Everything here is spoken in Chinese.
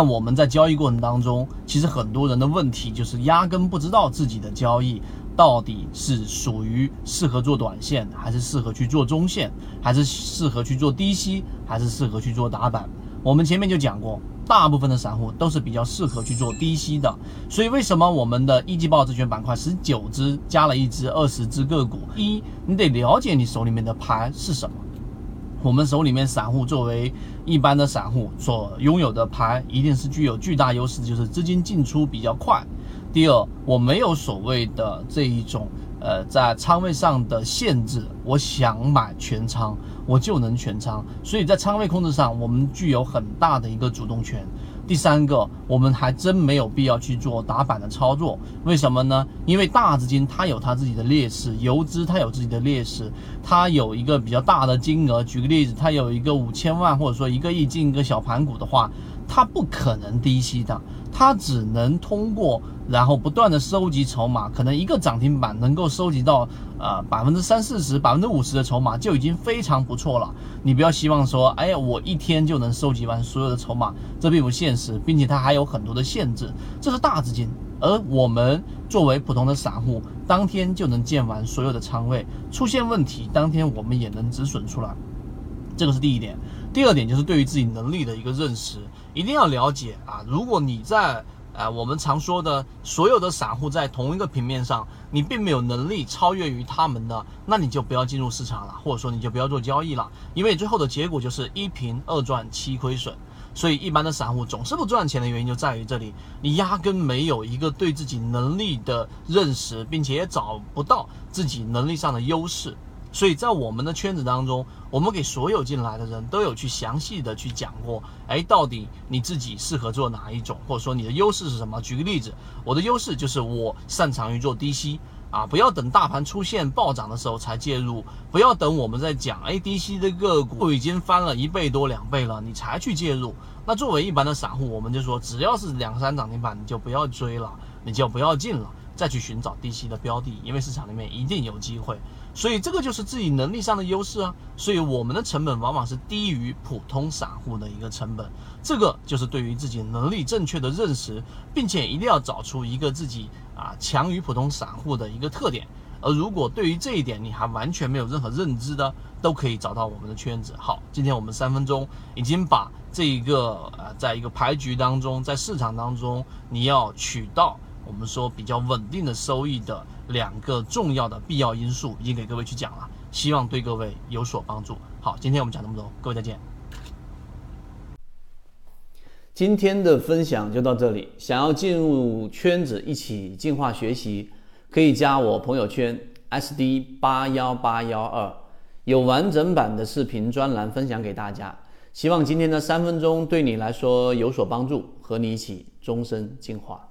那我们在交易过程当中，其实很多人的问题就是压根不知道自己的交易到底是属于适合做短线，还是适合去做中线，还是适合去做低吸，还是适合去做打板。我们前面就讲过，大部分的散户都是比较适合去做低吸的。所以为什么我们的一季报证券板块十九只加了一只二十只个股？一，你得了解你手里面的盘是什么。我们手里面散户作为一般的散户所拥有的牌，一定是具有巨大优势，就是资金进出比较快。第二，我没有所谓的这一种呃在仓位上的限制，我想买全仓我就能全仓，所以在仓位控制上我们具有很大的一个主动权。第三个，我们还真没有必要去做打板的操作，为什么呢？因为大资金它有它自己的劣势，游资它有自己的劣势，它有一个比较大的金额，举个例子，它有一个五千万或者说一个亿进一个小盘股的话，它不可能低吸的，它只能通过。然后不断的收集筹码，可能一个涨停板能够收集到呃百分之三四十、百分之五十的筹码就已经非常不错了。你不要希望说，哎呀，我一天就能收集完所有的筹码，这并不现实，并且它还有很多的限制。这是大资金，而我们作为普通的散户，当天就能建完所有的仓位，出现问题，当天我们也能止损出来。这个是第一点。第二点就是对于自己能力的一个认识，一定要了解啊。如果你在啊，我们常说的所有的散户在同一个平面上，你并没有能力超越于他们的，那你就不要进入市场了，或者说你就不要做交易了，因为最后的结果就是一平二赚七亏损。所以一般的散户总是不赚钱的原因就在于这里，你压根没有一个对自己能力的认识，并且也找不到自己能力上的优势。所以在我们的圈子当中，我们给所有进来的人都有去详细的去讲过，哎，到底你自己适合做哪一种，或者说你的优势是什么？举个例子，我的优势就是我擅长于做低吸啊，不要等大盘出现暴涨的时候才介入，不要等我们在讲，A 低吸的个股已经翻了一倍多两倍了，你才去介入。那作为一般的散户，我们就说，只要是两三涨停板，你就不要追了，你就不要进了。再去寻找低吸的标的，因为市场里面一定有机会，所以这个就是自己能力上的优势啊。所以我们的成本往往是低于普通散户的一个成本，这个就是对于自己能力正确的认识，并且一定要找出一个自己啊强于普通散户的一个特点。而如果对于这一点你还完全没有任何认知的，都可以找到我们的圈子。好，今天我们三分钟已经把这一个呃，在一个牌局当中，在市场当中你要取到。我们说比较稳定的收益的两个重要的必要因素，已经给各位去讲了，希望对各位有所帮助。好，今天我们讲这么多，各位再见。今天的分享就到这里，想要进入圈子一起进化学习，可以加我朋友圈 SD 八幺八幺二，有完整版的视频专栏分享给大家。希望今天的三分钟对你来说有所帮助，和你一起终身进化。